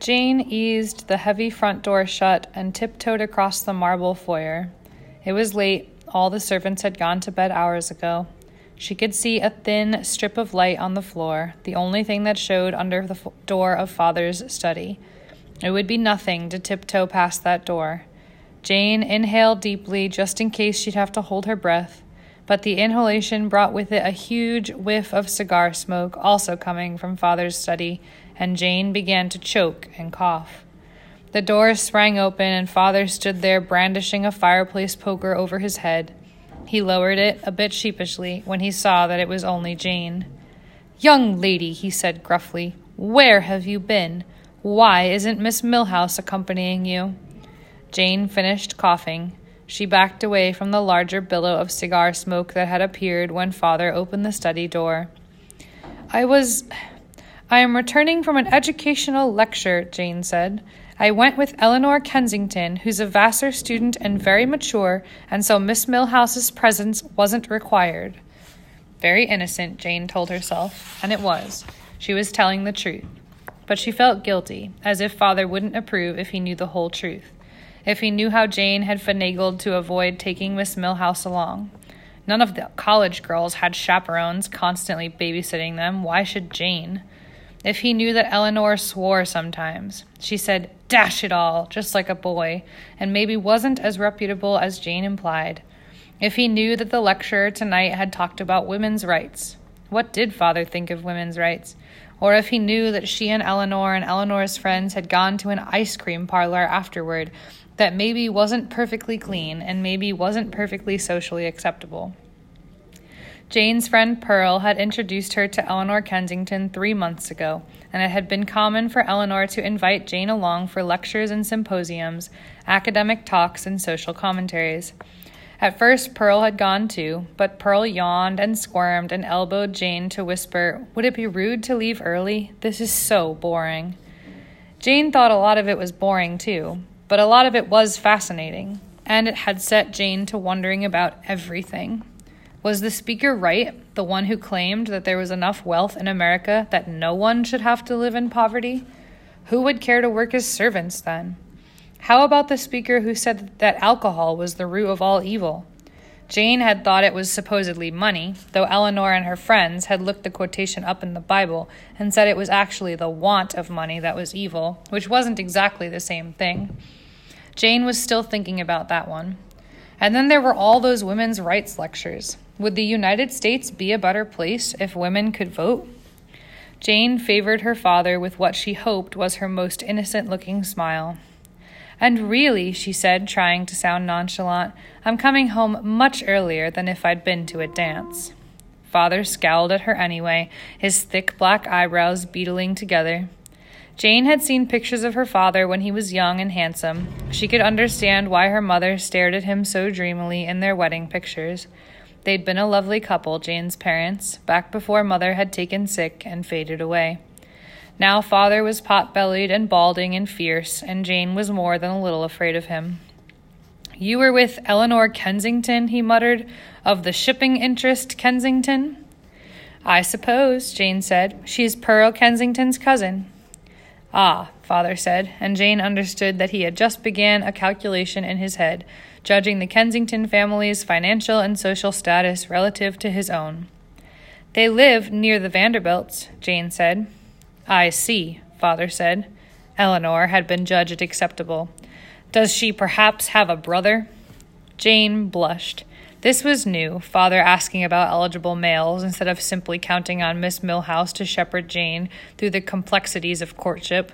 Jane eased the heavy front door shut and tiptoed across the marble foyer. It was late, all the servants had gone to bed hours ago. She could see a thin strip of light on the floor, the only thing that showed under the f- door of Father's study. It would be nothing to tiptoe past that door. Jane inhaled deeply just in case she'd have to hold her breath, but the inhalation brought with it a huge whiff of cigar smoke, also coming from Father's study, and Jane began to choke and cough. The door sprang open, and Father stood there brandishing a fireplace poker over his head. He lowered it a bit sheepishly when he saw that it was only Jane. Young lady, he said gruffly, where have you been? Why isn't Miss Milhouse accompanying you? Jane finished coughing. She backed away from the larger billow of cigar smoke that had appeared when father opened the study door. I was. I am returning from an educational lecture, Jane said. I went with Eleanor Kensington, who's a Vassar student and very mature, and so Miss Millhouse's presence wasn't required. Very innocent, Jane told herself, and it was. She was telling the truth. But she felt guilty, as if father wouldn't approve if he knew the whole truth. If he knew how Jane had finagled to avoid taking Miss Millhouse along. None of the college girls had chaperones constantly babysitting them. Why should Jane? If he knew that Eleanor swore sometimes, she said, dash it all, just like a boy, and maybe wasn't as reputable as Jane implied. If he knew that the lecturer tonight had talked about women's rights, what did father think of women's rights? Or if he knew that she and Eleanor and Eleanor's friends had gone to an ice cream parlor afterward that maybe wasn't perfectly clean and maybe wasn't perfectly socially acceptable. Jane's friend Pearl had introduced her to Eleanor Kensington three months ago, and it had been common for Eleanor to invite Jane along for lectures and symposiums, academic talks, and social commentaries. At first, Pearl had gone too, but Pearl yawned and squirmed and elbowed Jane to whisper, Would it be rude to leave early? This is so boring. Jane thought a lot of it was boring too, but a lot of it was fascinating, and it had set Jane to wondering about everything. Was the speaker right, the one who claimed that there was enough wealth in America that no one should have to live in poverty? Who would care to work as servants then? How about the speaker who said that alcohol was the root of all evil? Jane had thought it was supposedly money, though Eleanor and her friends had looked the quotation up in the Bible and said it was actually the want of money that was evil, which wasn't exactly the same thing. Jane was still thinking about that one. And then there were all those women's rights lectures. Would the United States be a better place if women could vote? Jane favored her father with what she hoped was her most innocent looking smile. And really, she said, trying to sound nonchalant, I'm coming home much earlier than if I'd been to a dance. Father scowled at her anyway, his thick black eyebrows beetling together. Jane had seen pictures of her father when he was young and handsome. She could understand why her mother stared at him so dreamily in their wedding pictures. They'd been a lovely couple, Jane's parents, back before mother had taken sick and faded away. Now father was pot bellied and balding and fierce, and Jane was more than a little afraid of him. You were with Eleanor Kensington, he muttered, of the shipping interest Kensington? I suppose, Jane said. She is Pearl Kensington's cousin. Ah, father said, and Jane understood that he had just began a calculation in his head, judging the Kensington family's financial and social status relative to his own. They live near the Vanderbilts, Jane said. I see, father said. Eleanor had been judged acceptable. Does she perhaps have a brother? Jane blushed. This was new, father asking about eligible males instead of simply counting on Miss Milhouse to shepherd Jane through the complexities of courtship.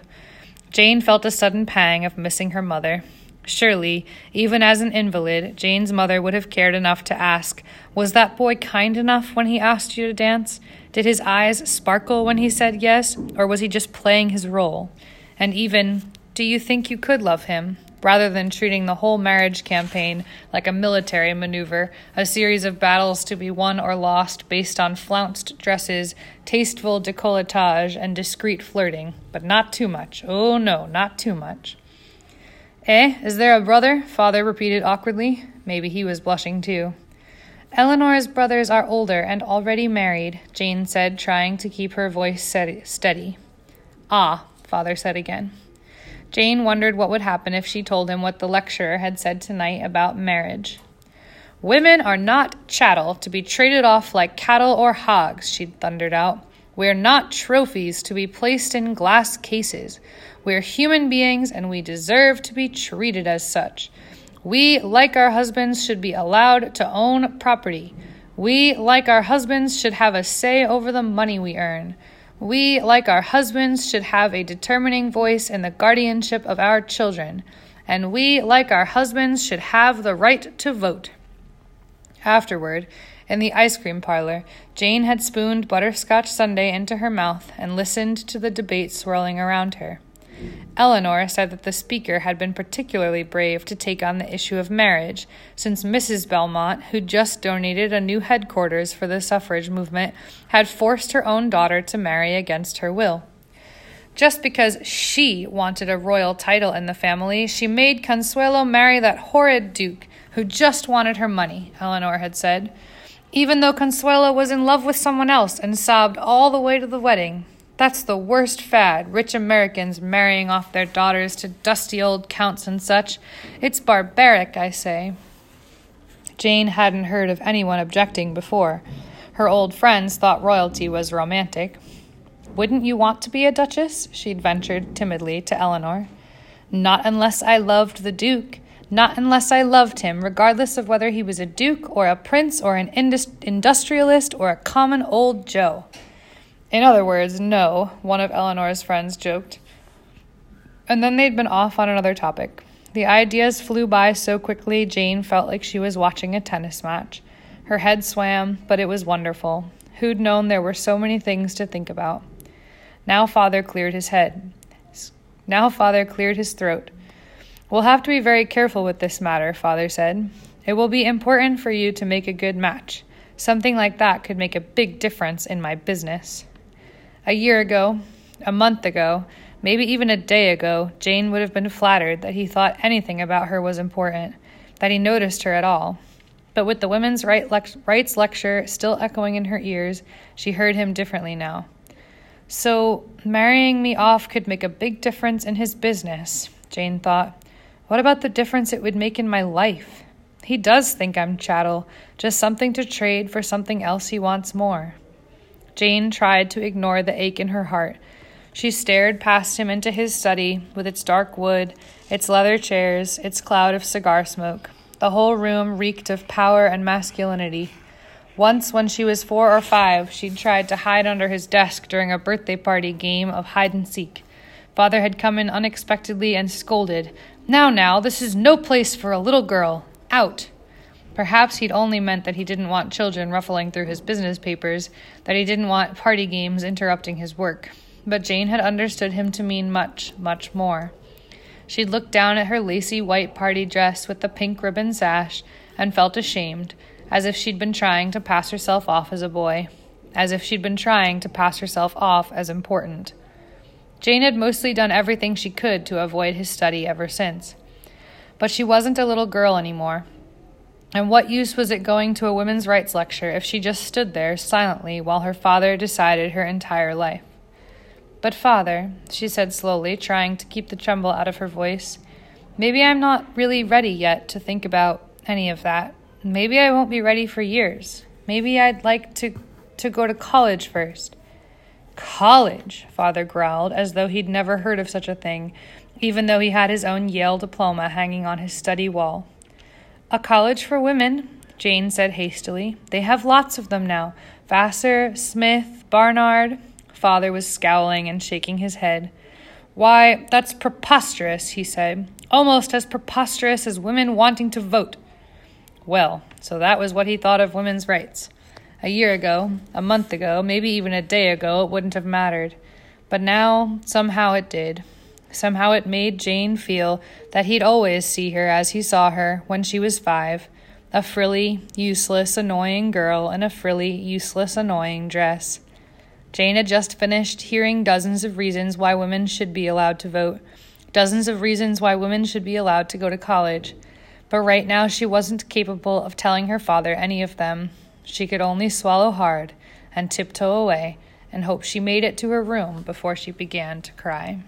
Jane felt a sudden pang of missing her mother. Surely, even as an invalid, Jane's mother would have cared enough to ask, Was that boy kind enough when he asked you to dance? Did his eyes sparkle when he said yes, or was he just playing his role? And even, Do you think you could love him? Rather than treating the whole marriage campaign like a military maneuver, a series of battles to be won or lost based on flounced dresses, tasteful decolletage, and discreet flirting. But not too much. Oh no, not too much. Eh, is there a brother? Father repeated awkwardly. Maybe he was blushing too. Eleanor's brothers are older and already married, Jane said, trying to keep her voice steady. Ah, father said again. Jane wondered what would happen if she told him what the lecturer had said tonight about marriage. Women are not chattel to be traded off like cattle or hogs, she thundered out. We're not trophies to be placed in glass cases. We're human beings and we deserve to be treated as such. We, like our husbands, should be allowed to own property. We, like our husbands, should have a say over the money we earn. We, like our husbands, should have a determining voice in the guardianship of our children. And we, like our husbands, should have the right to vote. Afterward, in the ice cream parlor, Jane had spooned butterscotch sundae into her mouth and listened to the debate swirling around her. Eleanor said that the speaker had been particularly brave to take on the issue of marriage, since Mrs. Belmont, who'd just donated a new headquarters for the suffrage movement, had forced her own daughter to marry against her will. Just because she wanted a royal title in the family, she made Consuelo marry that horrid duke who just wanted her money, Eleanor had said. Even though Consuelo was in love with someone else and sobbed all the way to the wedding, that's the worst fad, rich Americans marrying off their daughters to dusty old counts and such. It's barbaric, I say. Jane hadn't heard of anyone objecting before. Her old friends thought royalty was romantic. Wouldn't you want to be a duchess? she'd ventured timidly to Eleanor. Not unless I loved the Duke. Not unless I loved him, regardless of whether he was a duke or a prince or an indus- industrialist or a common old Joe. In other words, no, one of Eleanor's friends joked. And then they'd been off on another topic. The ideas flew by so quickly, Jane felt like she was watching a tennis match. Her head swam, but it was wonderful. Who'd known there were so many things to think about? Now father cleared his head. Now father cleared his throat. We'll have to be very careful with this matter, father said. It will be important for you to make a good match. Something like that could make a big difference in my business. A year ago, a month ago, maybe even a day ago, Jane would have been flattered that he thought anything about her was important, that he noticed her at all. But with the women's rights lecture still echoing in her ears, she heard him differently now. So, marrying me off could make a big difference in his business, Jane thought. What about the difference it would make in my life? He does think I'm chattel, just something to trade for something else he wants more. Jane tried to ignore the ache in her heart. She stared past him into his study, with its dark wood, its leather chairs, its cloud of cigar smoke. The whole room reeked of power and masculinity. Once, when she was four or five, she'd tried to hide under his desk during a birthday party game of hide and seek. Father had come in unexpectedly and scolded, Now, now, this is no place for a little girl. Out! Perhaps he'd only meant that he didn't want children ruffling through his business papers, that he didn't want party games interrupting his work. But Jane had understood him to mean much, much more. She'd looked down at her lacy white party dress with the pink ribbon sash and felt ashamed, as if she'd been trying to pass herself off as a boy, as if she'd been trying to pass herself off as important. Jane had mostly done everything she could to avoid his study ever since. But she wasn't a little girl anymore. And what use was it going to a women's rights lecture if she just stood there silently while her father decided her entire life? But, father, she said slowly, trying to keep the tremble out of her voice, maybe I'm not really ready yet to think about any of that. Maybe I won't be ready for years. Maybe I'd like to, to go to college first. College, father growled, as though he'd never heard of such a thing, even though he had his own Yale diploma hanging on his study wall. A college for women, Jane said hastily. They have lots of them now. Vassar, Smith, Barnard. Father was scowling and shaking his head. Why, that's preposterous, he said. Almost as preposterous as women wanting to vote. Well, so that was what he thought of women's rights. A year ago, a month ago, maybe even a day ago, it wouldn't have mattered. But now, somehow it did. Somehow it made Jane feel that he'd always see her as he saw her when she was five a frilly, useless, annoying girl in a frilly, useless, annoying dress. Jane had just finished hearing dozens of reasons why women should be allowed to vote, dozens of reasons why women should be allowed to go to college. But right now she wasn't capable of telling her father any of them. She could only swallow hard and tiptoe away and hope she made it to her room before she began to cry.